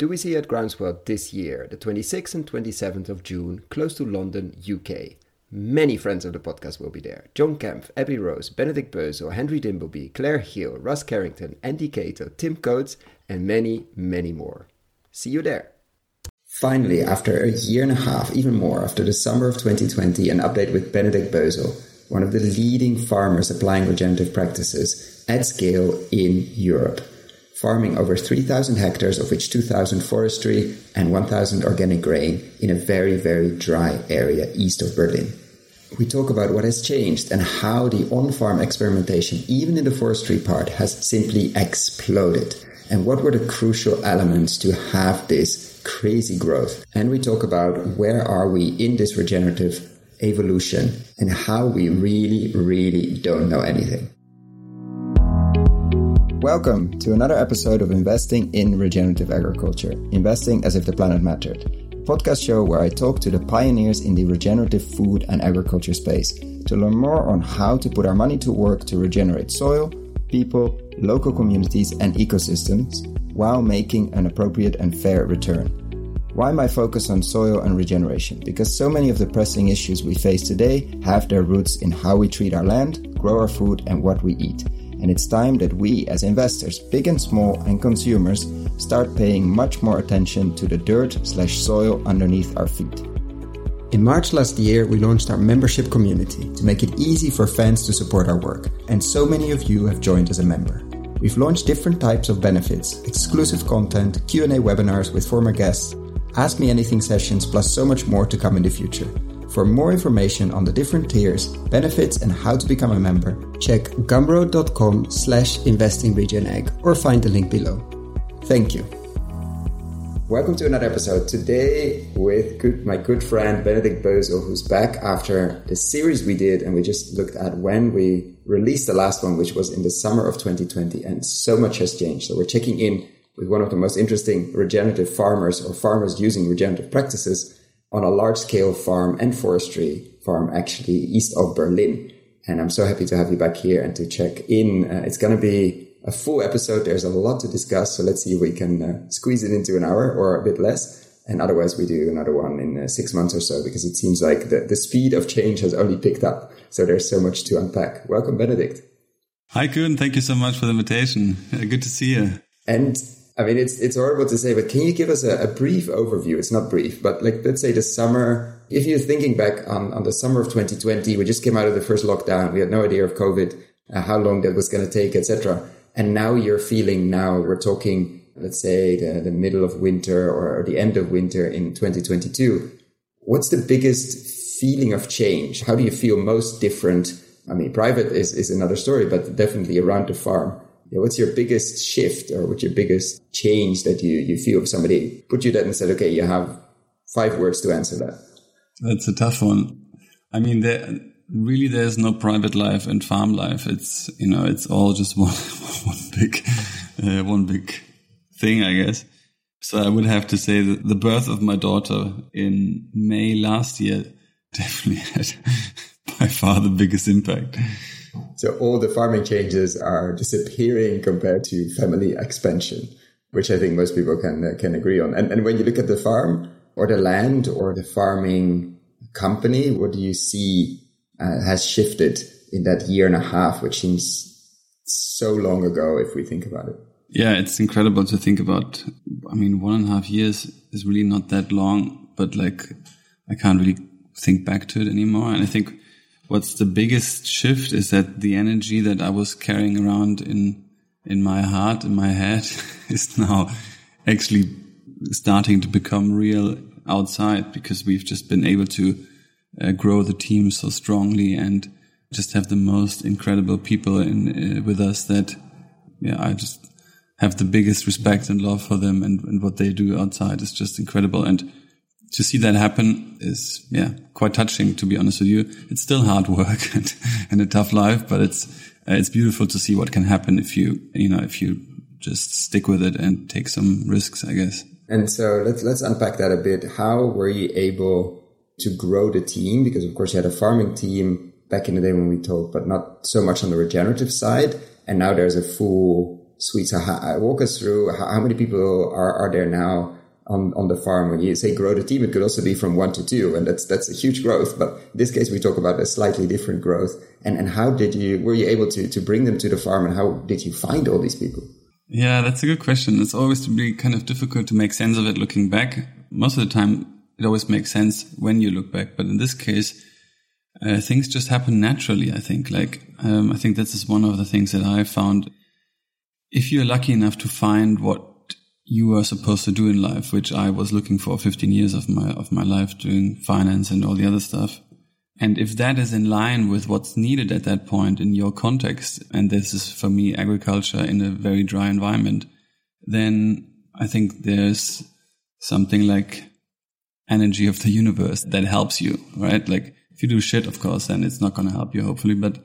do we see at Groundswell this year, the 26th and 27th of June, close to London, UK. Many friends of the podcast will be there. John Kempf, Abby Rose, Benedict Bösel, Henry Dimbleby, Claire Hill, Russ Carrington, Andy Cato, Tim Coates, and many, many more. See you there. Finally, after a year and a half, even more, after the summer of 2020, an update with Benedict Bösel, one of the leading farmers applying regenerative practices at scale in Europe, farming over 3,000 hectares, of which 2,000 forestry and 1,000 organic grain in a very, very dry area east of Berlin. We talk about what has changed and how the on farm experimentation, even in the forestry part, has simply exploded. And what were the crucial elements to have this crazy growth? And we talk about where are we in this regenerative evolution and how we really, really don't know anything. Welcome to another episode of Investing in Regenerative Agriculture, investing as if the planet mattered. A podcast show where I talk to the pioneers in the regenerative food and agriculture space to learn more on how to put our money to work to regenerate soil, people, local communities, and ecosystems while making an appropriate and fair return. Why my focus on soil and regeneration? Because so many of the pressing issues we face today have their roots in how we treat our land, grow our food, and what we eat and it's time that we, as investors, big and small, and consumers, start paying much more attention to the dirt slash soil underneath our feet. In March last year, we launched our membership community to make it easy for fans to support our work, and so many of you have joined as a member. We've launched different types of benefits, exclusive content, Q&A webinars with former guests, Ask Me Anything sessions, plus so much more to come in the future. For more information on the different tiers, benefits, and how to become a member, check gumroad.com slash investingregionegg or find the link below. Thank you. Welcome to another episode. Today with good, my good friend Benedict Bösel, who's back after the series we did, and we just looked at when we released the last one, which was in the summer of 2020, and so much has changed. So we're checking in with one of the most interesting regenerative farmers or farmers using regenerative practices on a large scale farm and forestry farm actually east of Berlin. And I'm so happy to have you back here and to check in. Uh, it's going to be a full episode. There's a lot to discuss. So let's see if we can uh, squeeze it into an hour or a bit less. And otherwise we do another one in uh, six months or so because it seems like the, the speed of change has only picked up. So there's so much to unpack. Welcome, Benedict. Hi, Koen. Thank you so much for the invitation. Uh, good to see you. And I mean, it's it's horrible to say, but can you give us a, a, brief overview? It's not brief, but like let's say the summer. If you're thinking back on, on the summer of 2020, we just came out of the first lockdown. We had no idea of COVID, uh, how long that was going to take, etc. And now you're feeling. Now we're talking, let's say the, the middle of winter or the end of winter in 2022. What's the biggest feeling of change? How do you feel most different? I mean, private is, is another story, but definitely around the farm what's your biggest shift or what's your biggest change that you, you feel if somebody put you that and said, okay, you have five words to answer that? That's a tough one. I mean, there, really, there's no private life and farm life. It's, you know, it's all just one, one big, uh, one big thing, I guess. So I would have to say that the birth of my daughter in May last year definitely had by far the biggest impact. So all the farming changes are disappearing compared to family expansion, which I think most people can uh, can agree on. And and when you look at the farm or the land or the farming company, what do you see uh, has shifted in that year and a half, which seems so long ago if we think about it? Yeah, it's incredible to think about. I mean, one and a half years is really not that long, but like I can't really think back to it anymore. And I think what's the biggest shift is that the energy that I was carrying around in in my heart, in my head, is now actually starting to become real outside because we've just been able to uh, grow the team so strongly and just have the most incredible people in uh, with us that yeah I just have the biggest respect and love for them and, and what they do outside is just incredible. And to see that happen is, yeah, quite touching, to be honest with you. It's still hard work and, and a tough life, but it's, uh, it's beautiful to see what can happen if you, you know, if you just stick with it and take some risks, I guess. And so let's, let's unpack that a bit. How were you able to grow the team? Because of course you had a farming team back in the day when we talked, but not so much on the regenerative side. And now there's a full suite So how, walk us through how, how many people are, are there now on, on the farm? When you say grow the team, it could also be from one to two, and that's that's a huge growth. But in this case, we talk about a slightly different growth. And and how did you were you able to to bring them to the farm, and how did you find all these people? Yeah, that's a good question. It's always to be kind of difficult to make sense of it looking back. Most of the time, it always makes sense when you look back, but in this case, uh, things just happen naturally. I think, like, um, I think this is one of the things that I found. If you're lucky enough to find what you are supposed to do in life, which I was looking for 15 years of my, of my life doing finance and all the other stuff. And if that is in line with what's needed at that point in your context, and this is for me agriculture in a very dry environment, then I think there's something like energy of the universe that helps you, right? Like if you do shit, of course, then it's not going to help you, hopefully. But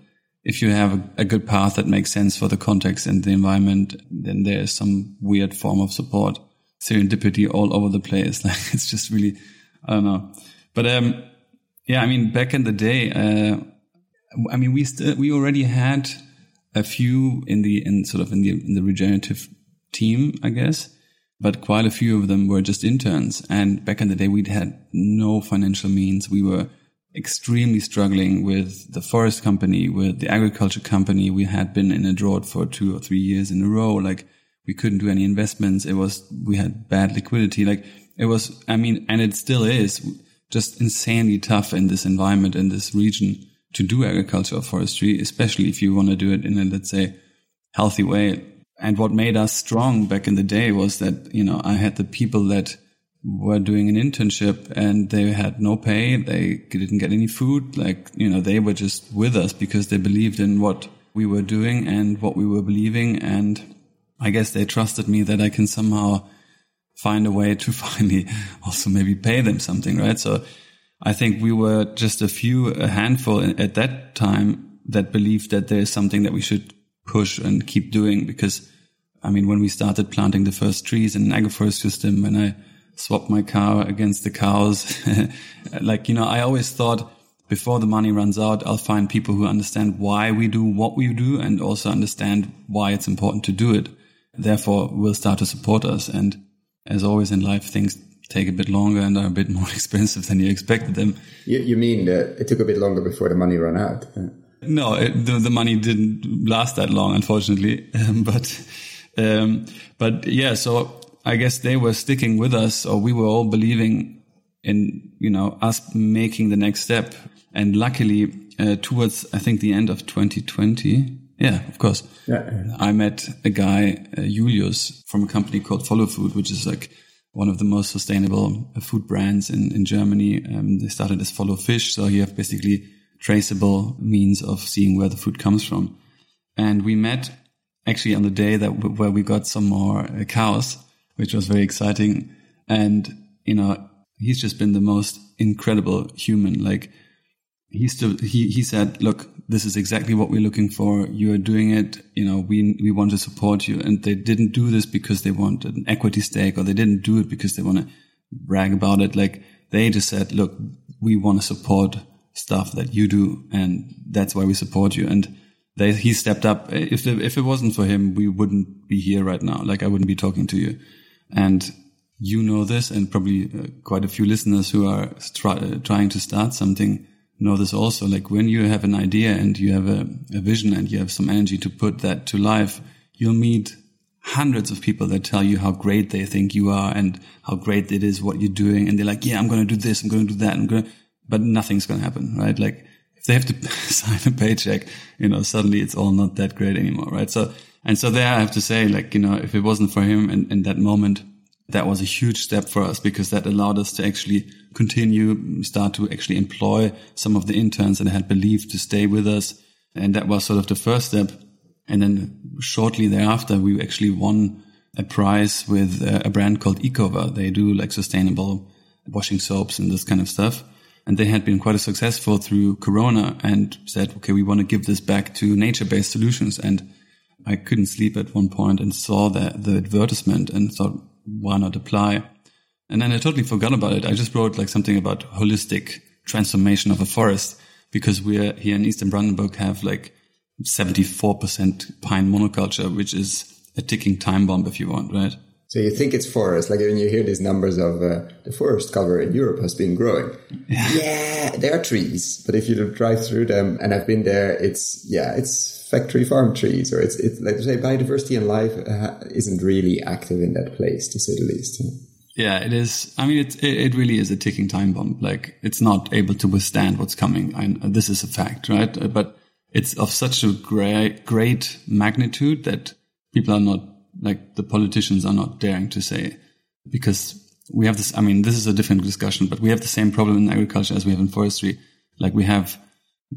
if you have a, a, good path that makes sense for the context and the environment, then there is some weird form of support, serendipity all over the place. Like it's just really, I don't know. But, um, yeah, I mean, back in the day, uh, I mean, we we already had a few in the, in sort of in the, in the regenerative team, I guess but quite a few of them were just interns. And back in the day, we'd had no financial means. We were extremely struggling with the forest company, with the agriculture company. We had been in a drought for two or three years in a row. Like we couldn't do any investments. It was, we had bad liquidity. Like it was, I mean, and it still is just insanely tough in this environment, in this region to do agriculture or forestry, especially if you want to do it in a, let's say, healthy way and what made us strong back in the day was that, you know, I had the people that were doing an internship and they had no pay. They didn't get any food. Like, you know, they were just with us because they believed in what we were doing and what we were believing. And I guess they trusted me that I can somehow find a way to finally also maybe pay them something, right? So I think we were just a few, a handful at that time that believed that there is something that we should push and keep doing because I mean, when we started planting the first trees in an agroforest system, when I swapped my car against the cows, like, you know, I always thought before the money runs out, I'll find people who understand why we do what we do and also understand why it's important to do it. Therefore, will start to support us. And as always in life, things take a bit longer and are a bit more expensive than you expected them. You, you mean that it took a bit longer before the money ran out? No, it, the, the money didn't last that long, unfortunately. Um, but, um, but yeah, so I guess they were sticking with us or we were all believing in, you know, us making the next step. And luckily, uh, towards, I think the end of 2020, yeah, of course. Yeah, yeah. I met a guy, uh, Julius, from a company called Follow Food, which is like one of the most sustainable uh, food brands in, in Germany. Um, they started as Follow Fish. So you have basically traceable means of seeing where the food comes from. And we met actually on the day that where we got some more uh, cows, which was very exciting. And, you know, he's just been the most incredible human. Like he still, he, he said, look, this is exactly what we're looking for. You are doing it. You know, we, we want to support you. And they didn't do this because they want an equity stake or they didn't do it because they want to brag about it. Like they just said, look, we want to support stuff that you do, and that's why we support you. And they, he stepped up. If if it wasn't for him, we wouldn't be here right now. Like I wouldn't be talking to you. And you know this, and probably uh, quite a few listeners who are uh, trying to start something know this also. Like when you have an idea and you have a, a vision and you have some energy to put that to life, you'll meet hundreds of people that tell you how great they think you are and how great it is what you're doing. And they're like, yeah, I'm going to do this. I'm going to do that. I'm going to, but nothing's going to happen, right? Like they have to sign a paycheck, you know, suddenly it's all not that great anymore, right? So, and so there I have to say, like, you know, if it wasn't for him in, in that moment, that was a huge step for us because that allowed us to actually continue, start to actually employ some of the interns that had believed to stay with us. And that was sort of the first step. And then shortly thereafter, we actually won a prize with uh, a brand called Ecover. They do like sustainable washing soaps and this kind of stuff and they had been quite successful through Corona and said, okay, we want to give this back to nature-based solutions. And I couldn't sleep at one point and saw the, the advertisement and thought, why not apply? And then I totally forgot about it. I just wrote like something about holistic transformation of a forest because we're here in Eastern Brandenburg have like 74% pine monoculture, which is a ticking time bomb, if you want, right? So you think it's forest, like when you hear these numbers of uh, the forest cover in Europe has been growing. Yeah. yeah, there are trees, but if you drive through them, and I've been there, it's yeah, it's factory farm trees, or it's it's like to say biodiversity and life uh, isn't really active in that place, to say the least. Yeah, it is. I mean, it, it really is a ticking time bomb. Like it's not able to withstand what's coming. I, this is a fact, right? But it's of such a great, great magnitude that people are not like the politicians are not daring to say because we have this. I mean, this is a different discussion, but we have the same problem in agriculture as we have in forestry. Like we have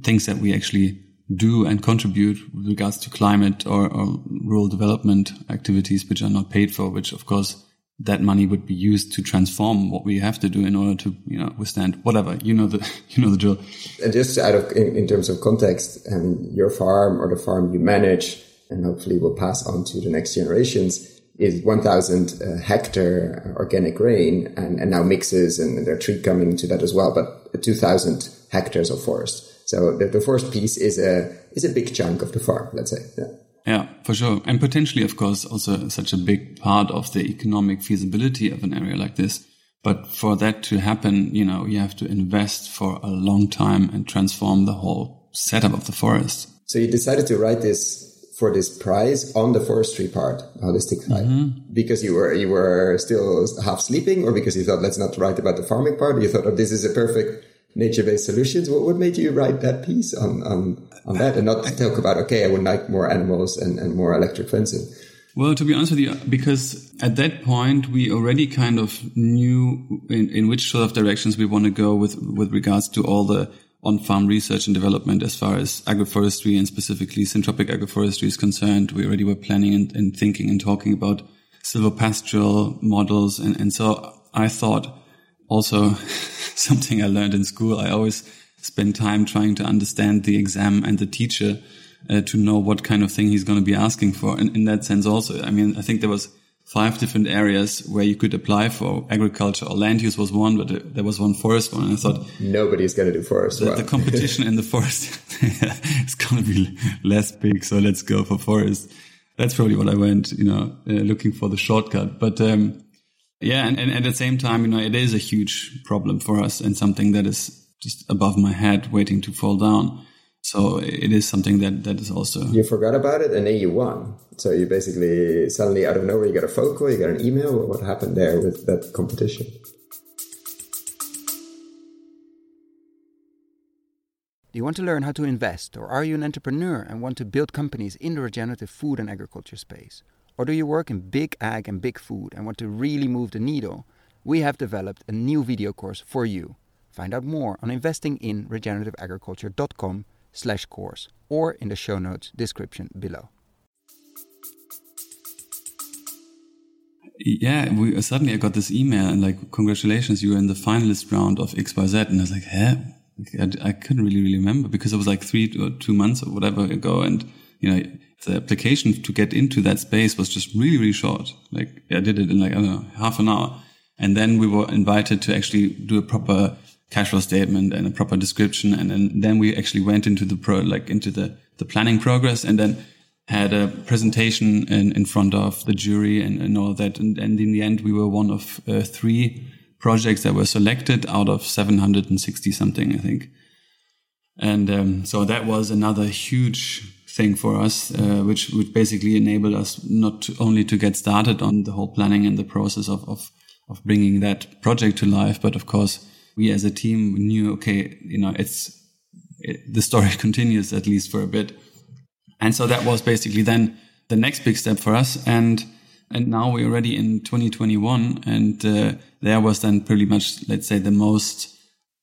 things that we actually do and contribute with regards to climate or, or rural development activities, which are not paid for, which of course that money would be used to transform what we have to do in order to, you know, withstand whatever. You know the, you know the drill. And just out of, in, in terms of context, um, your farm or the farm you manage and hopefully will pass on to the next generations is 1000 uh, hectare organic grain and, and now mixes and there are tree coming to that as well, but 2000 hectares of forest. So the, the forest piece is a, is a big chunk of the farm, let's say. Yeah. Yeah, for sure. And potentially, of course, also such a big part of the economic feasibility of an area like this. But for that to happen, you know, you have to invest for a long time and transform the whole setup of the forest. So you decided to write this for this prize on the forestry part, holistic side, mm-hmm. because you were you were still half sleeping, or because you thought let's not write about the farming part. You thought, oh, this is a perfect nature-based solutions. What, what made you write that piece on on on that, and not talk about okay, I would like more animals and, and more electric fencing? Well, to be honest with you, because at that point we already kind of knew in, in which sort of directions we want to go with with regards to all the on-farm research and development as far as agroforestry and specifically syntropic agroforestry is concerned. We already were planning and, and thinking and talking about silvopastoral models. And, and so I thought also something I learned in school. I always spend time trying to understand the exam and the teacher uh, to know what kind of thing he's going to be asking for. And in that sense also, I mean, I think there was five different areas where you could apply for agriculture or land use was one, but there was one forest one. And I thought nobody's going to do forest. The, well. the competition in the forest is going to be less big. So let's go for forest. That's probably what I went, you know, uh, looking for the shortcut. But, um, yeah. And, and at the same time, you know, it is a huge problem for us and something that is just above my head waiting to fall down. So it is something that, that is also. You forgot about it and then you won. So you basically suddenly out of nowhere, you got a phone call, you got an email. What happened there with that competition? Do you want to learn how to invest, or are you an entrepreneur and want to build companies in the regenerative food and agriculture space? Or do you work in big ag and big food and want to really move the needle? We have developed a new video course for you. Find out more on investinginregenerativeagriculture.com slash course or in the show notes description below. Yeah, we uh, suddenly I got this email and like, congratulations, you were in the finalist round of XYZ. And I was like, huh? I, I couldn't really, really remember because it was like three or two months or whatever ago. And, you know, the application to get into that space was just really, really short. Like I did it in like, I don't know, half an hour. And then we were invited to actually do a proper cash flow statement and a proper description. And then, then we actually went into the pro, like into the, the planning progress and then had a presentation in, in front of the jury and, and all that. And, and in the end, we were one of uh, three projects that were selected out of 760 something, I think. And um, so that was another huge thing for us, uh, which would basically enable us not to, only to get started on the whole planning and the process of, of, of bringing that project to life, but of course we as a team knew, okay, you know, it's, it, the story continues at least for a bit. And so that was basically then the next big step for us. And, and now we're already in 2021. And, uh, there was then pretty much, let's say the most,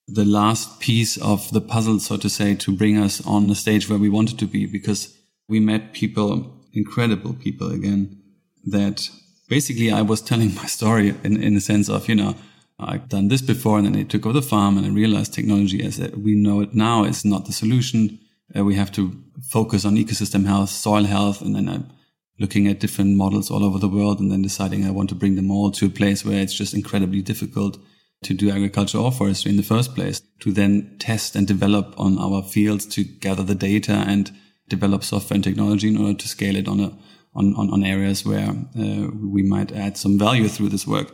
the last piece of the puzzle, so to say, to bring us on the stage where we wanted to be because we met people, incredible people again, that basically I was telling my story in, in the sense of, you know, I've done this before and then I took over the farm and I realized technology as we know it now is not the solution. Uh, we have to focus on ecosystem health, soil health, and then I'm looking at different models all over the world and then deciding I want to bring them all to a place where it's just incredibly difficult to do agriculture or forestry in the first place, to then test and develop on our fields to gather the data and develop software and technology in order to scale it on a on, on, on areas where uh, we might add some value through this work.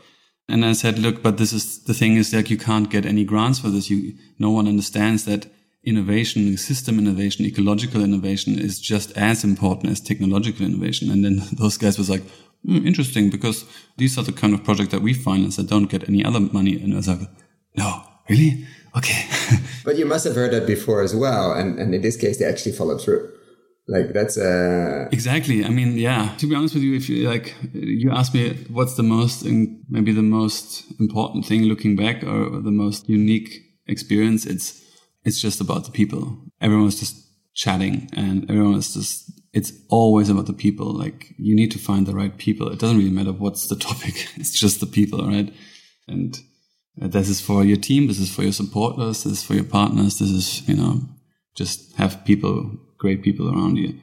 And I said, look, but this is the thing is like you can't get any grants for this. You, no one understands that innovation, system innovation, ecological innovation is just as important as technological innovation. And then those guys was like, mm, interesting, because these are the kind of projects that we finance that don't get any other money. And I was like, no, really? Okay. but you must have heard that before as well. And, and in this case, they actually followed through. Like that's uh exactly. I mean, yeah. To be honest with you, if you like, you ask me what's the most, and maybe the most important thing looking back, or the most unique experience. It's it's just about the people. Everyone was just chatting, and everyone was just. It's always about the people. Like you need to find the right people. It doesn't really matter what's the topic. It's just the people, right? And this is for your team. This is for your supporters. This is for your partners. This is you know just have people great people around you.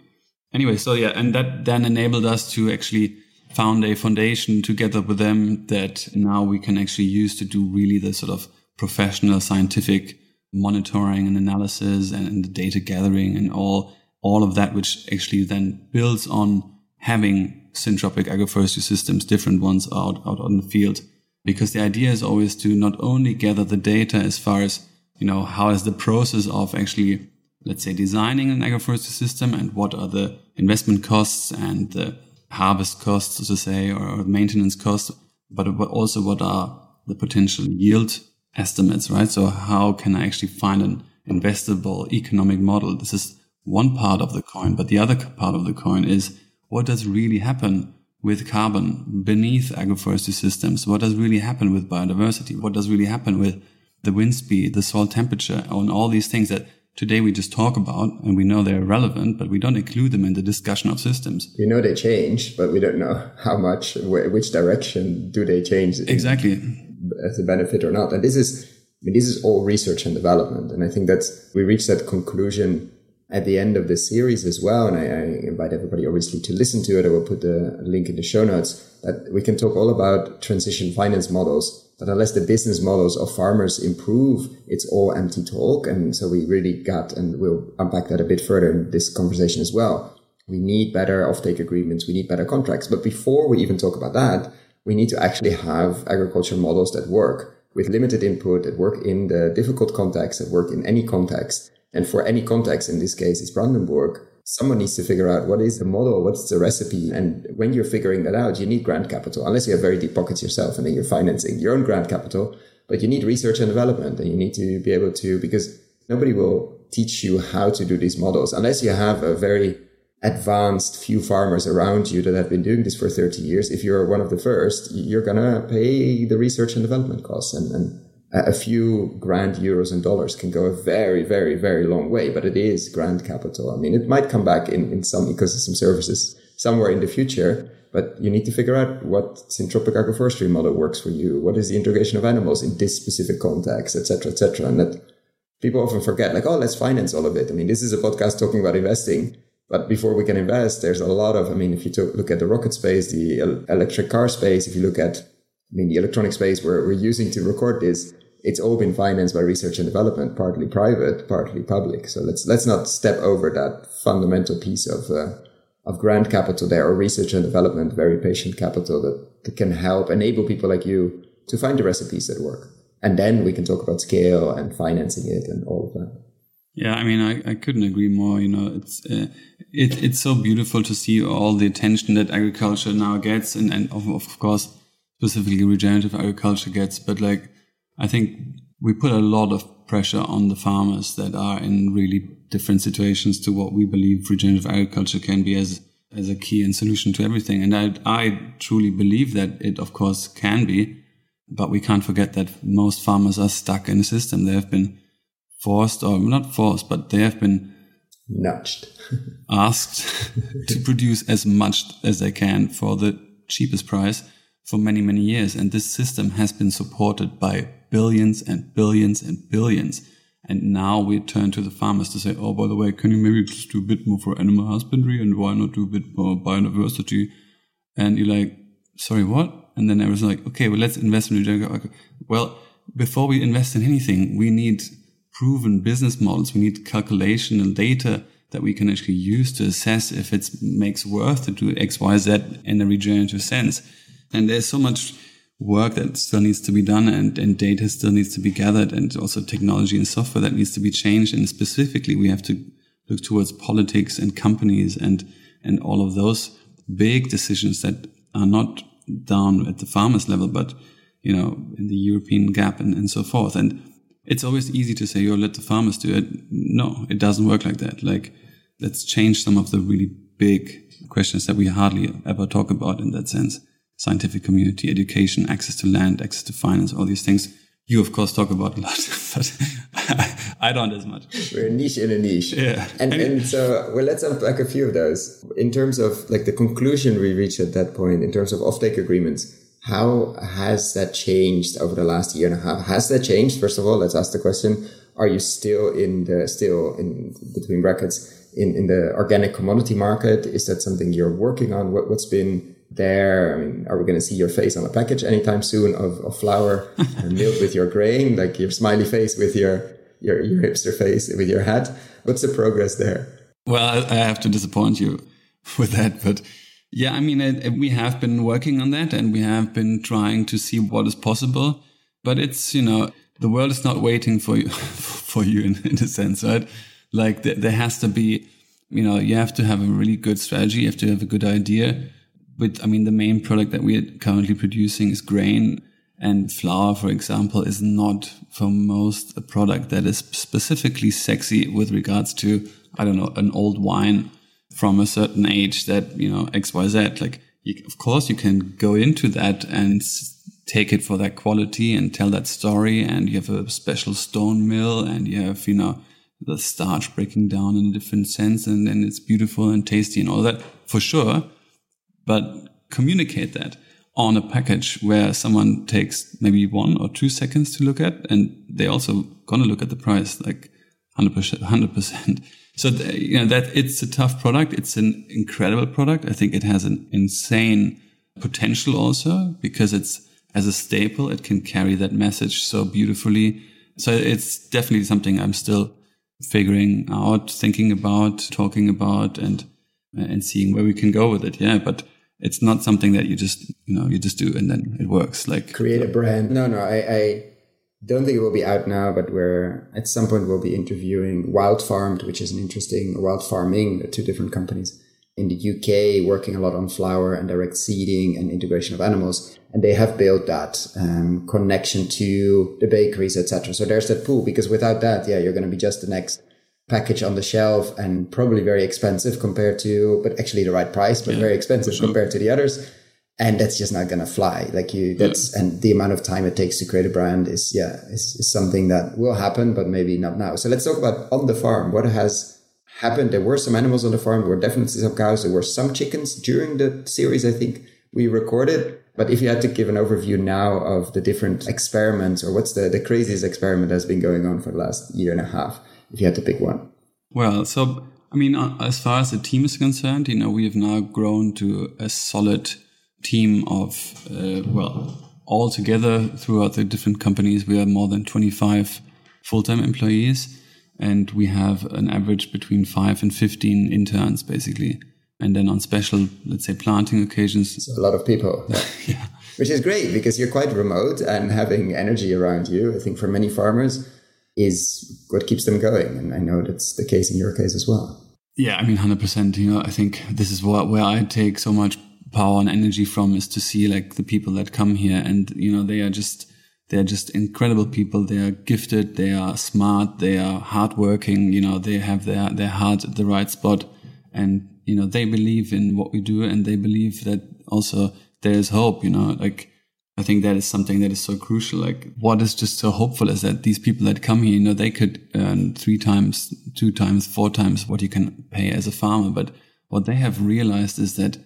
Anyway, so yeah, and that then enabled us to actually found a foundation together with them that now we can actually use to do really the sort of professional scientific monitoring and analysis and, the data gathering and all all of that, which actually then builds on having syntropic agroforestry systems, different ones out, out on the field. Because the idea is always to not only gather the data as far as, you know, how is the process of actually let's say, designing an agroforestry system and what are the investment costs and the harvest costs, so to say, or maintenance costs, but also what are the potential yield estimates, right? So how can I actually find an investable economic model? This is one part of the coin, but the other part of the coin is what does really happen with carbon beneath agroforestry systems? What does really happen with biodiversity? What does really happen with the wind speed, the soil temperature, and all these things that today we just talk about and we know they're relevant, but we don't include them in the discussion of systems. We know they change, but we don't know how much, which direction do they change. Exactly. As a benefit or not. And this is, I mean, this is all research and development. And I think that's, we reached that conclusion at the end of the series as well. And I, I invite everybody obviously to listen to it. I will put the link in the show notes that we can talk all about transition finance models but unless the business models of farmers improve, it's all empty talk. And so we really got, and we'll unpack that a bit further in this conversation as well. We need better offtake agreements. We need better contracts. But before we even talk about that, we need to actually have agriculture models that work with limited input, that work in the difficult context, that work in any context. And for any context, in this case, it's Brandenburg, someone needs to figure out what is the model, what's the recipe. And when you're figuring that out, you need grant capital, unless you have very deep pockets yourself and then you're financing your own grant capital. But you need research and development and you need to be able to, because nobody will teach you how to do these models unless you have a very advanced few farmers around you that have been doing this for 30 years. If you're one of the first, you're going to pay the research and development costs and, and a few grand euros and dollars can go a very, very, very long way, but it is grand capital. I mean, it might come back in, in some ecosystem services somewhere in the future, but you need to figure out what syntropic agroforestry model works for you. What is the integration of animals in this specific context, etc., etc. And that people often forget, like, oh, let's finance all of it. I mean, this is a podcast talking about investing. But before we can invest, there's a lot of, I mean, if you look at the rocket space, the electric car space, if you look at I mean, the electronic space where we're using to record this, it's all been financed by research and development, partly private, partly public. So let's let's not step over that fundamental piece of uh, of grant capital there or research and development, very patient capital that, that can help enable people like you to find the recipes that work. And then we can talk about scale and financing it and all of that. Yeah, I mean, I, I couldn't agree more. You know, it's uh, it, it's so beautiful to see all the attention that agriculture now gets, and and of, of course specifically regenerative agriculture gets. But like, I think we put a lot of pressure on the farmers that are in really different situations to what we believe regenerative agriculture can be as as a key and solution to everything. And I I truly believe that it of course can be, but we can't forget that most farmers are stuck in a system. They have been forced or not forced, but they have been nudged, asked to produce as much as they can for the cheapest price for many, many years. And this system has been supported by billions and billions and billions. And now we turn to the farmers to say, oh, by the way, can you maybe just do a bit more for animal husbandry and why not do a bit more biodiversity? And you're like, sorry, what? And then I was like, okay, well, let's invest in regenerative. Well, before we invest in anything, we need proven business models. We need calculation and data that we can actually use to assess if it makes worth to do X, Y, Z in a regenerative sense. And there's so much work that still needs to be done and, and data still needs to be gathered and also technology and software that needs to be changed. And specifically, we have to look towards politics and companies and, and all of those big decisions that are not down at the farmers level, but, you know, in the European gap and, and so forth. And it's always easy to say, "Oh, let the farmers do it." No, it doesn't work like that. Like, let's change some of the really big questions that we hardly ever talk about in that sense. Scientific community, education, access to land, access to finance, all these things. You, of course, talk about a lot, but I don't as much. We're a niche in a niche. Yeah. And, and so, well, let's unpack a few of those. In terms of like the conclusion we reached at that point, in terms of offtake agreements, how has that changed over the last year and a half? Has that changed? First of all, let's ask the question: Are you still in the still in between brackets in, in the organic commodity market? Is that something you're working on? What, what's been there? I mean, are we going to see your face on a package anytime soon of, of flour and milk with your grain, like your smiley face with your, your, your hipster face with your hat? What's the progress there? Well, I have to disappoint you with that, but yeah, I mean, it, we have been working on that and we have been trying to see what is possible. But it's, you know, the world is not waiting for you, for you in, in a sense, right? Like th- there has to be, you know, you have to have a really good strategy. You have to have a good idea. But I mean, the main product that we're currently producing is grain and flour, for example, is not for most a product that is specifically sexy with regards to, I don't know, an old wine from a certain age that, you know, XYZ. Like, you, of course, you can go into that and take it for that quality and tell that story. And you have a special stone mill and you have, you know, the starch breaking down in a different sense. And then it's beautiful and tasty and all that for sure. But communicate that on a package where someone takes maybe one or two seconds to look at and they also gonna look at the price like 100%, 100%. So you know that it's a tough product. It's an incredible product. I think it has an insane potential also because it's as a staple, it can carry that message so beautifully. So it's definitely something I'm still figuring out, thinking about, talking about, and and seeing where we can go with it. Yeah, but it's not something that you just you know you just do and then it works. Like create a brand. No, no, I, I don't think it will be out now, but we're at some point we'll be interviewing Wild Farmed, which is an interesting Wild Farming, two different companies in the UK working a lot on flour and direct seeding and integration of animals. And they have built that um, connection to the bakeries, etc. So there's that pool because without that, yeah, you're going to be just the next package on the shelf and probably very expensive compared to, but actually the right price, but yeah, very expensive sure. compared to the others. And that's just not gonna fly. Like you that's yeah. and the amount of time it takes to create a brand is yeah is, is, something that will happen but maybe not now. So let's talk about on the farm. What has happened? There were some animals on the farm. There were definitely some cows. There were some chickens during the series i think we recorded. But if you had to give an overview now of the different experiments or what's the, the craziest experiment that's been going on for the last year and a half if you had to pick one well so i mean uh, as far as the team is concerned you know we have now grown to a solid team of, uh, well, all together throughout the different companies, we have more than 25 full-time employees and we have an average between five and 15 interns basically. And then on special, let's say planting occasions. So a lot of people. yeah. Which is great because you're quite remote and having energy around you, I think for many farmers is what keeps them going. And I know that's the case in your case as well. Yeah, I mean, 100%. You know, I think this is what, where I take so much power and energy from is to see like the people that come here. And you know they are just they're just incredible people. They are gifted. They are smart. They are hardworking. You know they have their their heart at the right spot. And you know they believe in what we do. And they believe that also there is hope you know like I think that is something that is so crucial. Like what is just so hopeful is that these people that come here, you know, they could earn three times, two times, four times what you can pay as a farmer. But what they have realized is that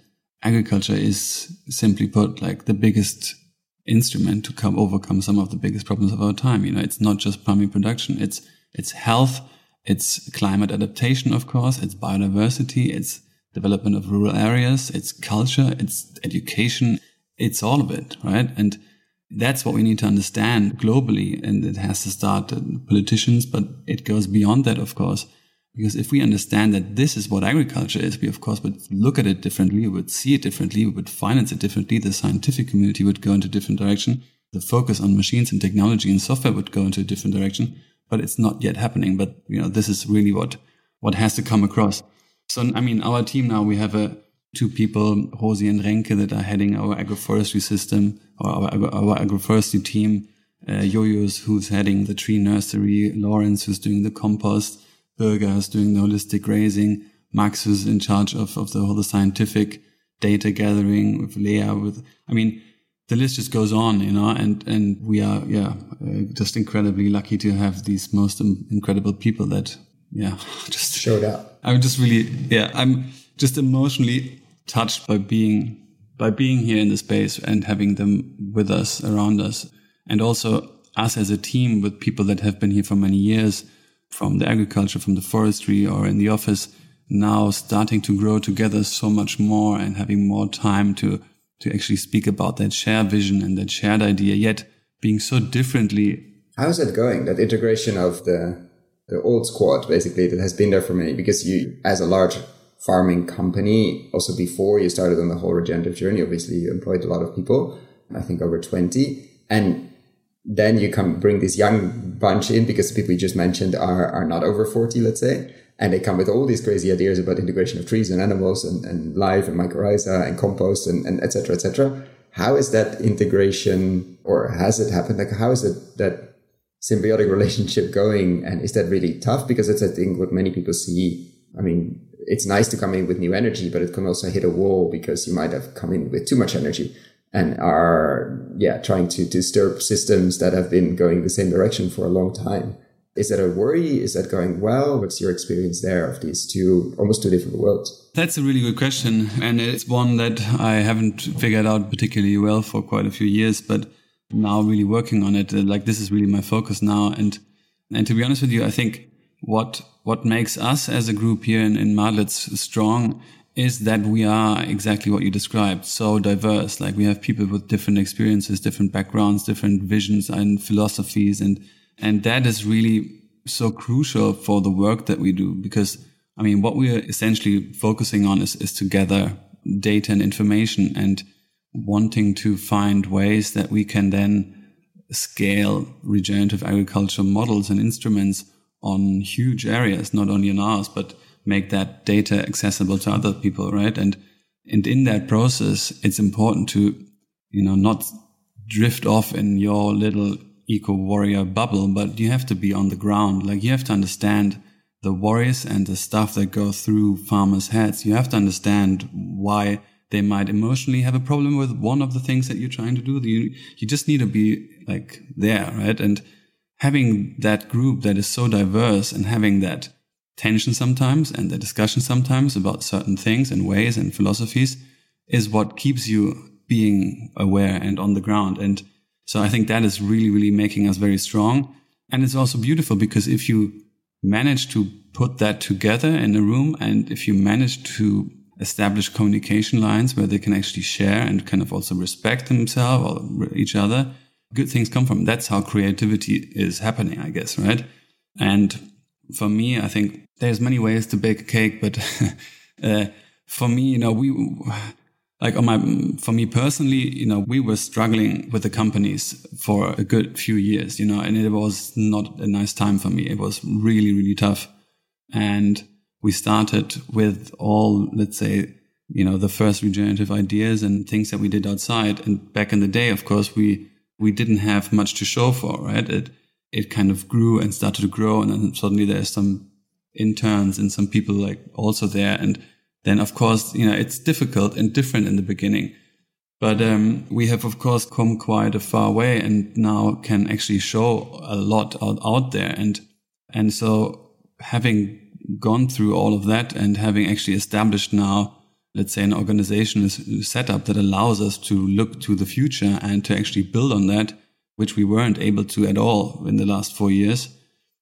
agriculture is simply put like the biggest instrument to come overcome some of the biggest problems of our time. You know, it's not just primary production. It's, it's health. It's climate adaptation, of course. It's biodiversity. It's development of rural areas. It's culture. It's education. It's all of it, right? And that's what we need to understand globally. And it has to start politicians, but it goes beyond that, of course. Because if we understand that this is what agriculture is, we of course would look at it differently, we would see it differently, we would finance it differently. The scientific community would go into a different direction. The focus on machines and technology and software would go into a different direction. But it's not yet happening. But you know, this is really what what has to come across. So I mean, our team now we have a two people, Rosi and Renke, that are heading our agroforestry system or our, our agroforestry team. Uh, Yoyos, who's heading the tree nursery, Lawrence, who's doing the compost, Birger, who's doing the holistic grazing, Max, who's in charge of, of the whole the scientific data gathering with Leah, with, I mean, the list just goes on, you know, and, and we are, yeah, uh, just incredibly lucky to have these most incredible people that, yeah, just showed up. I'm just really, yeah, I'm just emotionally touched by being by being here in the space and having them with us around us. And also us as a team with people that have been here for many years from the agriculture from the forestry or in the office now starting to grow together so much more and having more time to to actually speak about that shared vision and that shared idea yet being so differently. How's that going that integration of the the old squad basically that has been there for many? Because you as a large farming company. Also, before you started on the whole regenerative journey, obviously you employed a lot of people, I think over 20. And then you come bring this young bunch in because the people you just mentioned are, are not over 40, let's say. And they come with all these crazy ideas about integration of trees and animals and, and life and mycorrhiza and compost and, and et cetera, et cetera. How is that integration or has it happened? Like, how is it that symbiotic relationship going? And is that really tough? Because it's, I think, what many people see. I mean, it's nice to come in with new energy, but it can also hit a wall because you might have come in with too much energy and are, yeah, trying to disturb systems that have been going the same direction for a long time. Is that a worry? Is that going well? What's your experience there of these two, almost two different worlds? That's a really good question. And it's one that I haven't figured out particularly well for quite a few years, but now really working on it. Like this is really my focus now. And, and to be honest with you, I think what what makes us as a group here in, in Madlitz strong is that we are exactly what you described, so diverse. Like we have people with different experiences, different backgrounds, different visions and philosophies. And, and that is really so crucial for the work that we do. Because I mean, what we're essentially focusing on is, is to gather data and information and wanting to find ways that we can then scale regenerative agriculture models and instruments on huge areas, not only on ours, but make that data accessible to other people, right? And and in that process, it's important to, you know, not drift off in your little eco warrior bubble, but you have to be on the ground. Like you have to understand the worries and the stuff that go through farmers' heads. You have to understand why they might emotionally have a problem with one of the things that you're trying to do. You, you just need to be like there, right? And having that group that is so diverse and having that tension sometimes and the discussion sometimes about certain things and ways and philosophies is what keeps you being aware and on the ground. And so I think that is really, really making us very strong. And it's also beautiful because if you manage to put that together in a room and if you manage to establish communication lines where they can actually share and kind of also respect themselves or each other, good things come from. That's how creativity is happening, I guess, right? And for me, I think there's many ways to bake a cake, but uh, for me, you know, we like on my for me personally, you know, we were struggling with the companies for a good few years, you know, and it was not a nice time for me. It was really, really tough, and we started with all, let's say, you know, the first regenerative ideas and things that we did outside. And back in the day, of course, we we didn't have much to show for, right? It, it kind of grew and started to grow. And then suddenly there's some interns and some people like also there. And then of course, you know, it's difficult and different in the beginning. But um, we have, of course, come quite a far way and now can actually show a lot out, out there. And, and so having gone through all of that and having actually established now let's say an organization is set up that allows us to look to the future and to actually build on that, which we weren't able to at all in the last four years.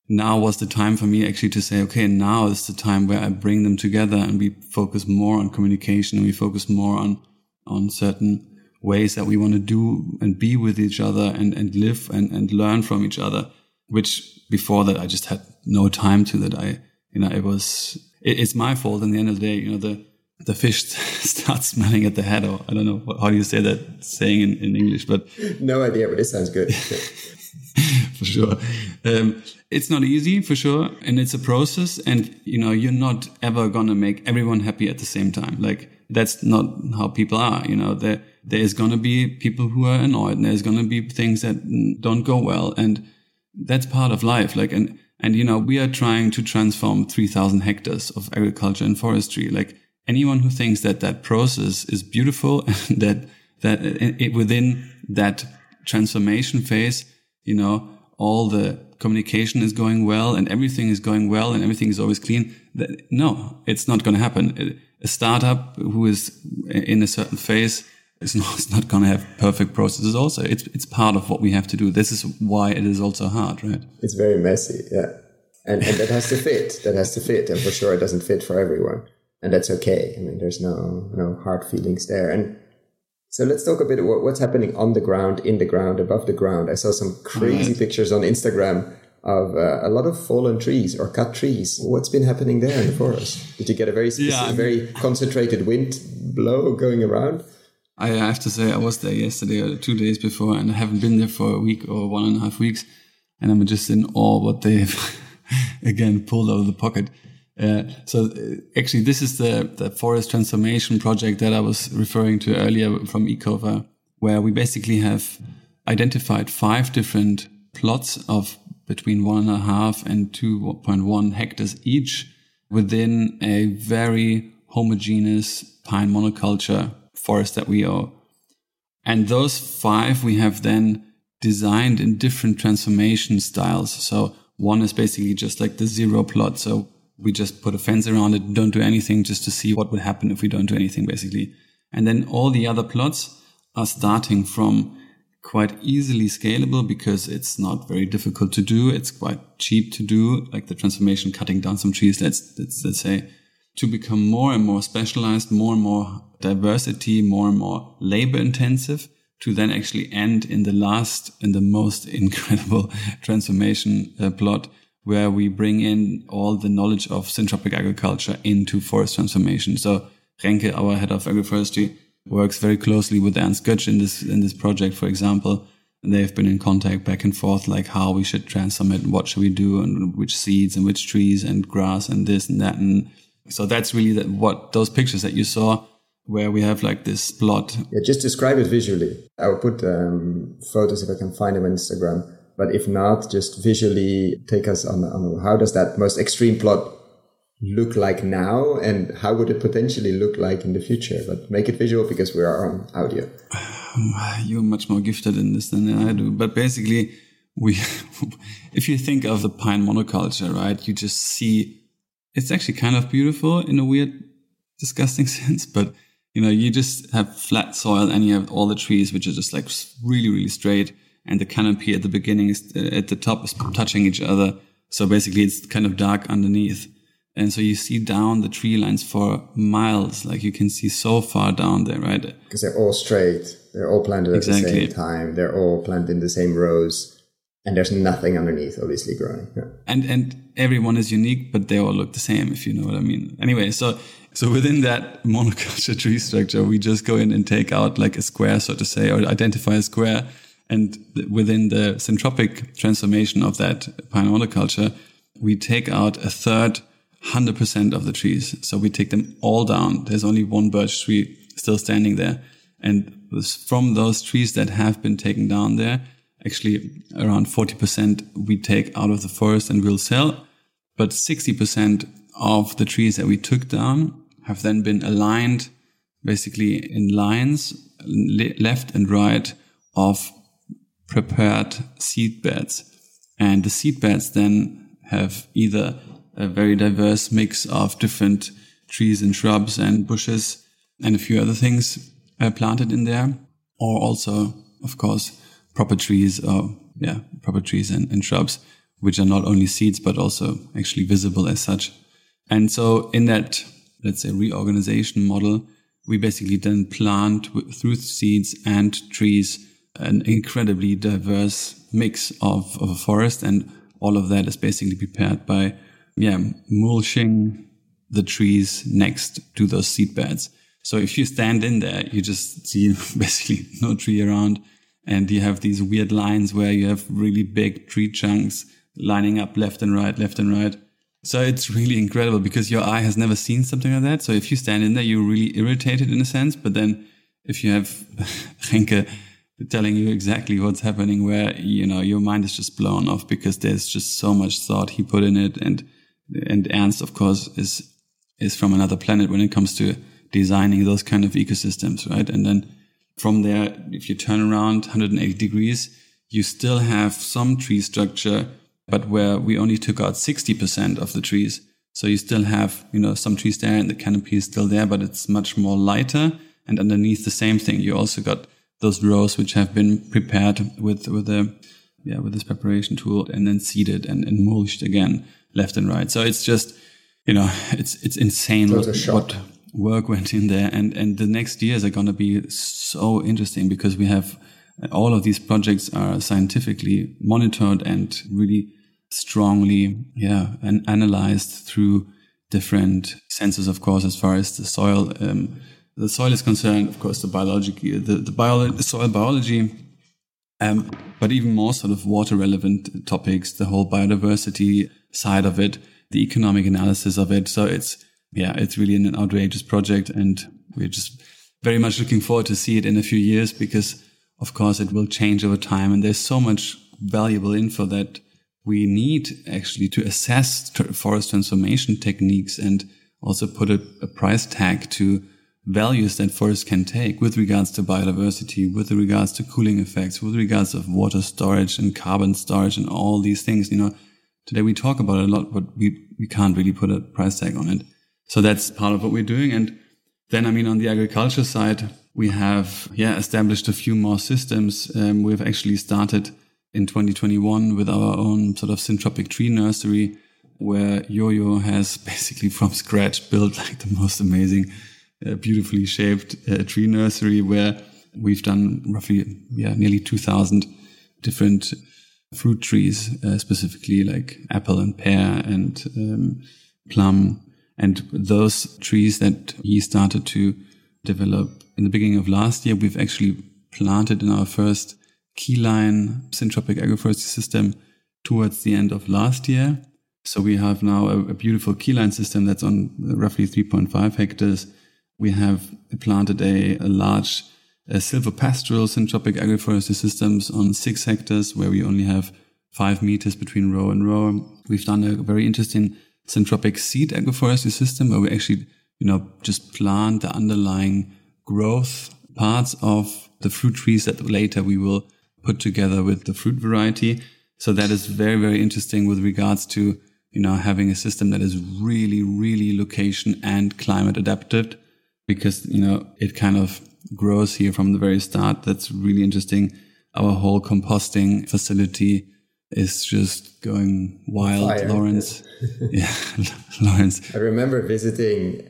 Now was the time for me actually to say, okay, now is the time where I bring them together and we focus more on communication and we focus more on, on certain ways that we want to do and be with each other and, and live and, and learn from each other, which before that I just had no time to that. I, you know, it was, it, it's my fault in the end of the day, you know, the, the fish starts smelling at the head, or I don't know, how do you say that saying in, in English, but. No idea, but it sounds good. for sure. Um, it's not easy for sure. And it's a process. And, you know, you're not ever going to make everyone happy at the same time. Like that's not how people are. You know, there, there's going to be people who are annoyed and there's going to be things that don't go well. And that's part of life. Like, and, and, you know, we are trying to transform 3000 hectares of agriculture and forestry. Like anyone who thinks that that process is beautiful and that, that uh, it, within that transformation phase, you know, all the communication is going well and everything is going well and everything is always clean. No, it's not going to happen. Uh, a startup who is uh, in a certain phase is not, not going to have perfect processes also. It's, it's part of what we have to do. This is why it is also hard, right? It's very messy. Yeah. And, and that has to fit. That has to fit. And for sure, it doesn't fit for everyone. And that's okay. I mean, there's no, no hard feelings there. And so let's talk a bit about what's happening on the ground, in the ground, above the ground. I saw some crazy pictures on Instagram of uh, a lot of fallen trees or cut trees. What's been happening there in the forest? Did you get a very specific, yeah, I mean, very concentrated wind blow going around? I have to say I was there yesterday or two days before, and I haven't been there for a week or one and a half weeks, and I'm just in awe what they've again pulled out of the pocket. Uh, so uh, actually, this is the, the forest transformation project that I was referring to earlier from Ecover, where we basically have identified five different plots of between one and a half and 2.1 hectares each within a very homogeneous pine monoculture forest that we own. And those five we have then designed in different transformation styles. So one is basically just like the zero plot. So we just put a fence around it, don't do anything just to see what would happen if we don't do anything, basically. And then all the other plots are starting from quite easily scalable because it's not very difficult to do. It's quite cheap to do, like the transformation, cutting down some trees, let's, let's, let's say, to become more and more specialized, more and more diversity, more and more labor intensive to then actually end in the last and the most incredible transformation uh, plot where we bring in all the knowledge of syntropic agriculture into forest transformation. So Renke, our head of agroforestry, works very closely with Ernst Götsch in this, in this project, for example. And they've been in contact back and forth, like how we should transform it, what should we do, and which seeds and which trees and grass and this and that. And so that's really that, what those pictures that you saw where we have like this plot. Yeah, just describe it visually. I will put um, photos if I can find them on Instagram but if not, just visually take us on, on how does that most extreme plot look like now and how would it potentially look like in the future? But make it visual because we are on audio. Um, you're much more gifted in this than I do. But basically, we, if you think of the pine monoculture, right, you just see it's actually kind of beautiful in a weird, disgusting sense, but you know, you just have flat soil and you have all the trees, which are just like really, really straight and the canopy at the beginning is uh, at the top is touching each other. So basically it's kind of dark underneath. And so you see down the tree lines for miles, like you can see so far down there, right? Because they're all straight. They're all planted exactly. at the same time. They're all planted in the same rows. And there's nothing underneath, obviously, growing. Yeah. And and everyone is unique, but they all look the same, if you know what I mean. Anyway, so so within that monoculture tree structure, we just go in and take out like a square, so to say, or identify a square and within the syntropic transformation of that pine monoculture, we take out a third, 100% of the trees. So we take them all down. There's only one birch tree still standing there. And from those trees that have been taken down there, actually around 40% we take out of the forest and we'll sell. But 60% of the trees that we took down have then been aligned basically in lines left and right of prepared seed beds. And the seed beds then have either a very diverse mix of different trees and shrubs and bushes and a few other things uh, planted in there, or also, of course, proper trees or yeah, proper trees and, and shrubs, which are not only seeds, but also actually visible as such. And so in that, let's say, reorganization model, we basically then plant through seeds and trees an incredibly diverse mix of, of a forest and all of that is basically prepared by yeah, mulching the trees next to those seed beds. So if you stand in there, you just see basically no tree around and you have these weird lines where you have really big tree chunks lining up left and right, left and right. So it's really incredible because your eye has never seen something like that. So if you stand in there, you're really irritated in a sense. But then if you have Renke telling you exactly what's happening, where, you know, your mind is just blown off because there's just so much thought he put in it. And, and Ernst, of course, is, is from another planet when it comes to designing those kind of ecosystems, right? And then from there, if you turn around 180 degrees, you still have some tree structure, but where we only took out 60% of the trees. So you still have, you know, some trees there and the canopy is still there, but it's much more lighter. And underneath the same thing, you also got those rows which have been prepared with, with the, yeah, with this preparation tool and then seeded and, and mulched again, left and right. So it's just, you know, it's, it's insane what, what, work went in there and and the next years are going to be so interesting because we have all of these projects are scientifically monitored and really strongly yeah and analyzed through different sensors of course as far as the soil um, the soil is concerned of course the biology the, the, bio, soil biology um, but even more sort of water relevant topics the whole biodiversity side of it the economic analysis of it so it's yeah, it's really an outrageous project. And we're just very much looking forward to see it in a few years because of course it will change over time. And there's so much valuable info that we need actually to assess forest transformation techniques and also put a, a price tag to values that forests can take with regards to biodiversity, with regards to cooling effects, with regards of water storage and carbon storage and all these things. You know, today we talk about it a lot, but we, we can't really put a price tag on it. So that's part of what we're doing. And then, I mean, on the agriculture side, we have, yeah, established a few more systems. Um, we've actually started in 2021 with our own sort of syntropic tree nursery where Yo-Yo has basically from scratch built like the most amazing, uh, beautifully shaped uh, tree nursery where we've done roughly, yeah, nearly 2000 different fruit trees, uh, specifically like apple and pear and um, plum and those trees that he started to develop in the beginning of last year, we've actually planted in our first keyline syntropic agroforestry system towards the end of last year. So we have now a, a beautiful keyline system that's on roughly 3.5 hectares. We have planted a, a large a silvopastoral syntropic agroforestry systems on six hectares where we only have five meters between row and row. We've done a very interesting syntropic seed agroforestry system where we actually, you know, just plant the underlying growth parts of the fruit trees that later we will put together with the fruit variety. So that is very, very interesting with regards to, you know, having a system that is really, really location and climate adapted because, you know, it kind of grows here from the very start. That's really interesting. Our whole composting facility is just going wild. Fire. Lawrence, yeah, Lawrence. I remember visiting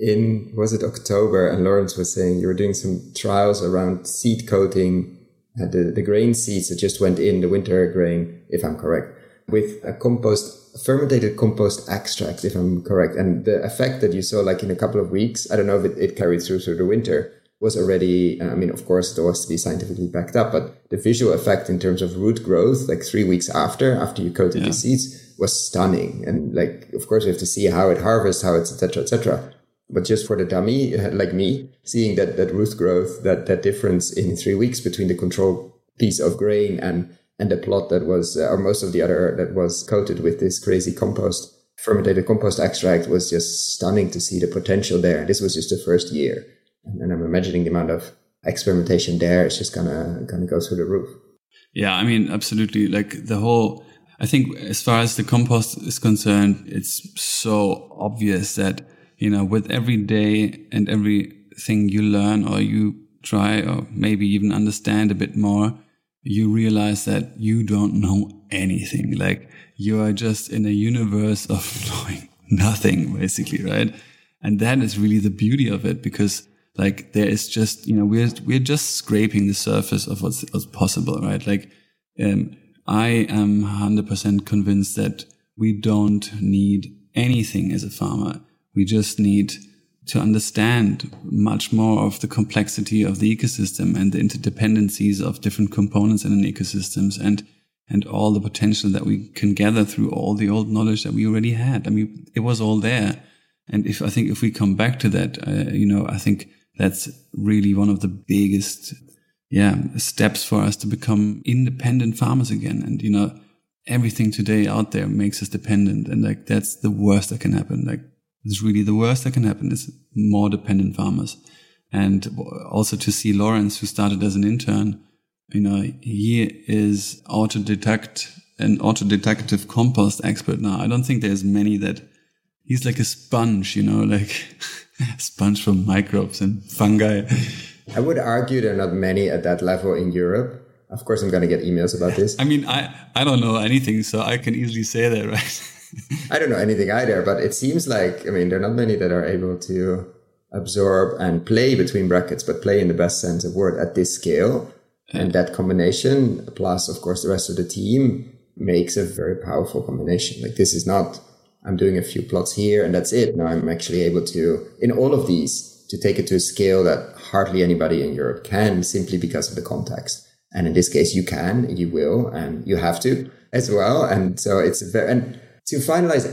in was it October, and Lawrence was saying you were doing some trials around seed coating the the grain seeds that just went in the winter grain, if I'm correct, with a compost fermented compost extract, if I'm correct, and the effect that you saw like in a couple of weeks. I don't know if it, it carried through through the winter was already, uh, I mean, of course, it was to be scientifically backed up, but the visual effect in terms of root growth, like three weeks after, after you coated yeah. the seeds, was stunning. And like, of course, we have to see how it harvests, how it's, etc., etc. But just for the dummy uh, like me, seeing that that root growth, that that difference in three weeks between the control piece of grain and and the plot that was, uh, or most of the other that was coated with this crazy compost, fermented compost extract was just stunning to see the potential there. This was just the first year and I'm imagining the amount of experimentation there is just gonna gonna go through the roof. Yeah, I mean, absolutely. Like the whole, I think as far as the compost is concerned, it's so obvious that you know with every day and everything you learn or you try or maybe even understand a bit more, you realize that you don't know anything. Like you are just in a universe of knowing nothing, basically, right? And that is really the beauty of it because like there is just, you know, we're, we're just scraping the surface of what's, what's possible, right? Like, um, I am 100% convinced that we don't need anything as a farmer. We just need to understand much more of the complexity of the ecosystem and the interdependencies of different components in an ecosystems and and all the potential that we can gather through all the old knowledge that we already had. I mean, it was all there. And if I think if we come back to that, uh, you know, I think that's really one of the biggest, yeah, steps for us to become independent farmers again. And, you know, everything today out there makes us dependent. And like, that's the worst that can happen. Like, it's really the worst that can happen is more dependent farmers. And also to see Lawrence, who started as an intern, you know, he is autodidact an autodidactive compost expert now. I don't think there's many that he's like a sponge, you know, like sponge from microbes and fungi. I would argue there are not many at that level in Europe. Of course, I'm going to get emails about this. I mean, I, I don't know anything, so I can easily say that, right? I don't know anything either, but it seems like, I mean, there are not many that are able to absorb and play between brackets, but play in the best sense of word at this scale. And that combination, plus, of course, the rest of the team makes a very powerful combination. Like this is not, I'm doing a few plots here and that's it. Now I'm actually able to, in all of these, to take it to a scale that hardly anybody in Europe can simply because of the context. And in this case, you can, you will, and you have to as well. And so it's a very, and to finalize,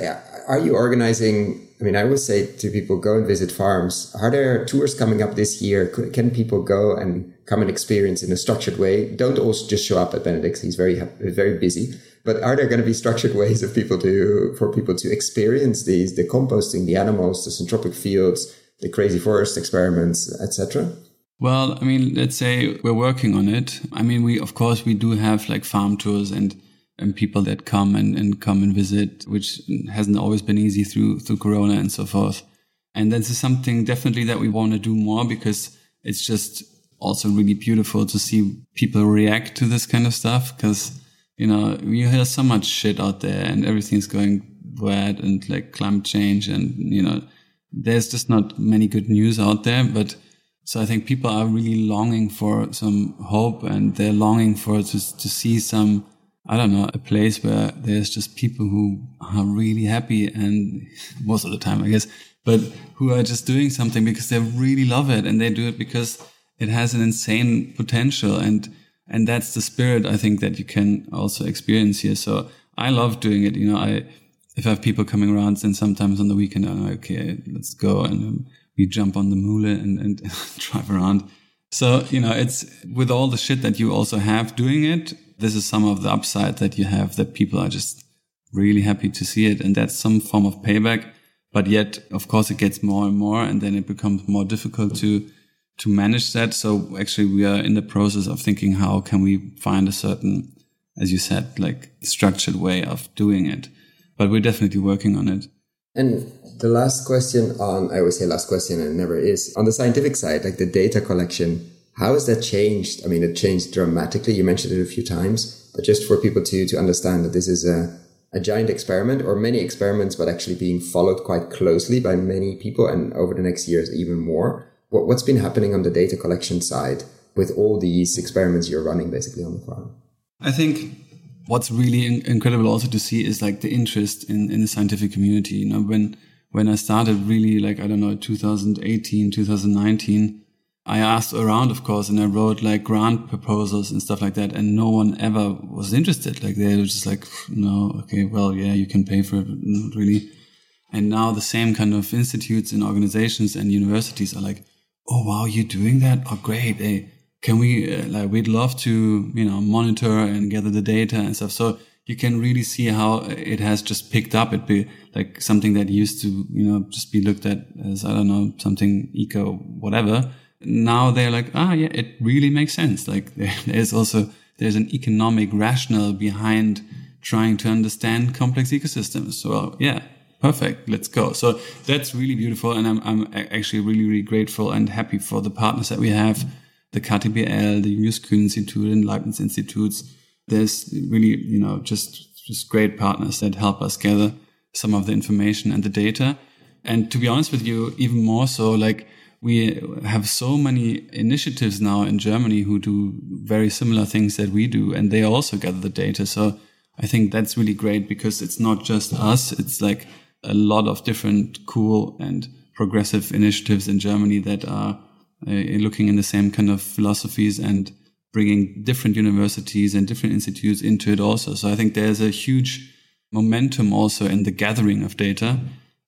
are you organizing? I mean, I always say to people, go and visit farms. Are there tours coming up this year? Can people go and come and experience in a structured way? Don't also just show up at Benedict's. He's very, very busy. But are there going to be structured ways of people to, for people to experience these, the composting, the animals, the syntropic fields, the crazy forest experiments, etc.? Well, I mean, let's say we're working on it. I mean, we, of course, we do have like farm tours and, and people that come and, and come and visit, which hasn't always been easy through, through Corona and so forth. And this is something definitely that we want to do more because it's just also really beautiful to see people react to this kind of stuff. Cause, you know, you hear so much shit out there and everything's going bad and like climate change and, you know, there's just not many good news out there, but so I think people are really longing for some hope and they're longing for to, to see some, I don't know, a place where there's just people who are really happy and most of the time, I guess, but who are just doing something because they really love it and they do it because it has an insane potential. And, and that's the spirit I think that you can also experience here. So I love doing it. You know, I, if I have people coming around, then sometimes on the weekend, I'm like, okay, let's go. And um, we jump on the mule and, and drive around. So, you know, it's with all the shit that you also have doing it, this is some of the upside that you have that people are just really happy to see it. And that's some form of payback. But yet, of course, it gets more and more and then it becomes more difficult to, to manage that. So actually we are in the process of thinking how can we find a certain, as you said, like structured way of doing it. But we're definitely working on it. And the last question on, I always say last question and it never is, on the scientific side, like the data collection, how has that changed? I mean, it changed dramatically. You mentioned it a few times, but just for people to, to understand that this is a, a giant experiment or many experiments, but actually being followed quite closely by many people and over the next years, even more. What, what's been happening on the data collection side with all these experiments you're running basically on the farm? I think what's really incredible also to see is like the interest in, in the scientific community. You know, when, when I started really like, I don't know, 2018, 2019, I asked around, of course, and I wrote like grant proposals and stuff like that. And no one ever was interested. Like they were just like, no, okay, well, yeah, you can pay for it. Not really. And now the same kind of institutes and organizations and universities are like, Oh, wow, you're doing that? Oh, great. Hey, can we uh, like we'd love to you know monitor and gather the data and stuff so you can really see how it has just picked up it be like something that used to you know just be looked at as i don't know something eco whatever now they're like ah yeah it really makes sense like there's also there's an economic rationale behind trying to understand complex ecosystems so yeah perfect let's go so that's really beautiful and i'm, I'm actually really really grateful and happy for the partners that we have the KTBL, the Julius Kühn Institute and Leibniz Institutes. There's really, you know, just, just great partners that help us gather some of the information and the data. And to be honest with you, even more so, like we have so many initiatives now in Germany who do very similar things that we do, and they also gather the data. So I think that's really great because it's not just us. It's like a lot of different cool and progressive initiatives in Germany that are uh, looking in the same kind of philosophies and bringing different universities and different institutes into it also. So I think there's a huge momentum also in the gathering of data.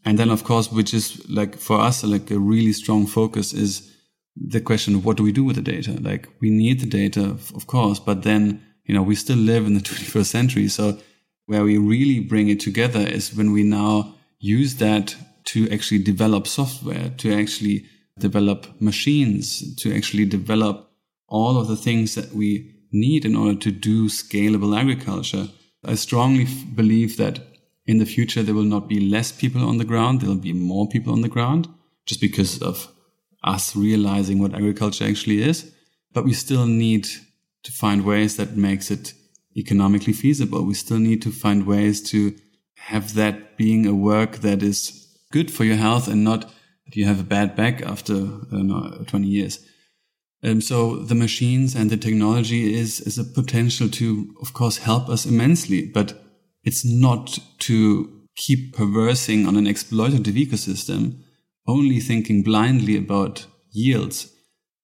And then, of course, which is like for us, like a really strong focus is the question of what do we do with the data? Like we need the data, of course, but then, you know, we still live in the 21st century. So where we really bring it together is when we now use that to actually develop software, to actually develop machines, to actually develop all of the things that we need in order to do scalable agriculture. I strongly believe that in the future, there will not be less people on the ground. There will be more people on the ground just because of us realizing what agriculture actually is. But we still need to find ways that makes it economically feasible. We still need to find ways to have that being a work that is good for your health and not that you have a bad back after know, 20 years. Um, so the machines and the technology is, is a potential to, of course, help us immensely, but it's not to keep perversing on an exploitative ecosystem, only thinking blindly about yields.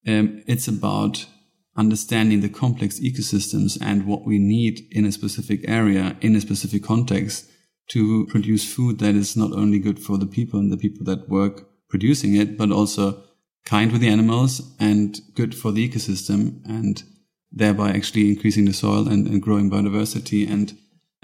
Um, it's about understanding the complex ecosystems and what we need in a specific area, in a specific context to produce food that is not only good for the people and the people that work producing it, but also kind with the animals and good for the ecosystem and thereby actually increasing the soil and, and growing biodiversity and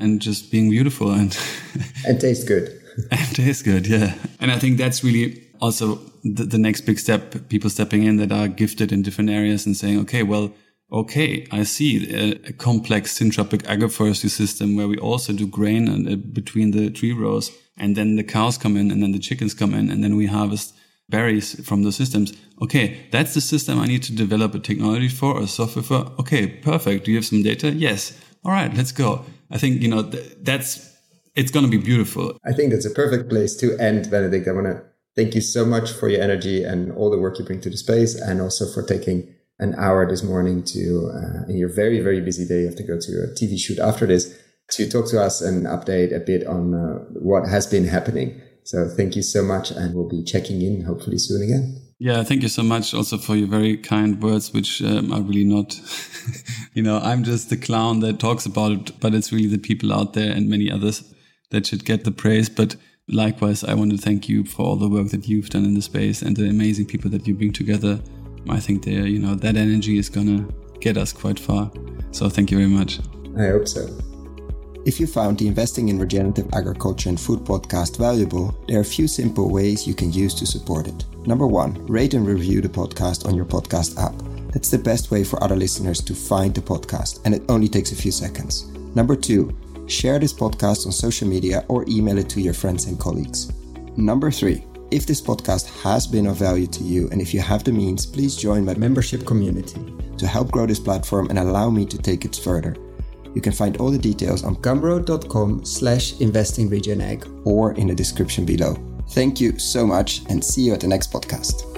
and just being beautiful and and taste good and taste good yeah and i think that's really also the, the next big step people stepping in that are gifted in different areas and saying okay well okay, I see a, a complex syntropic agroforestry system where we also do grain and, uh, between the tree rows, and then the cows come in, and then the chickens come in, and then we harvest berries from the systems. Okay, that's the system I need to develop a technology for, a software for. Okay, perfect. Do you have some data? Yes. All right, let's go. I think you know th- that's it's going to be beautiful. I think that's a perfect place to end, Benedict. I want to thank you so much for your energy and all the work you bring to the space, and also for taking an hour this morning to, uh, in your very, very busy day, you have to go to a TV shoot after this to talk to us and update a bit on uh, what has been happening. So thank you so much. And we'll be checking in hopefully soon again. Yeah, thank you so much also for your very kind words, which um, are really not, you know, I'm just the clown that talks about it, but it's really the people out there and many others that should get the praise. But likewise, I want to thank you for all the work that you've done in the space and the amazing people that you bring together I think there, you know, that energy is gonna get us quite far. So thank you very much. I hope so. If you found the Investing in Regenerative Agriculture and Food podcast valuable, there are a few simple ways you can use to support it. Number one, rate and review the podcast on your podcast app. That's the best way for other listeners to find the podcast, and it only takes a few seconds. Number two, share this podcast on social media or email it to your friends and colleagues. Number three, if this podcast has been of value to you and if you have the means, please join my membership community to help grow this platform and allow me to take it further. You can find all the details on gumroad.com slash investingregenag or in the description below. Thank you so much and see you at the next podcast.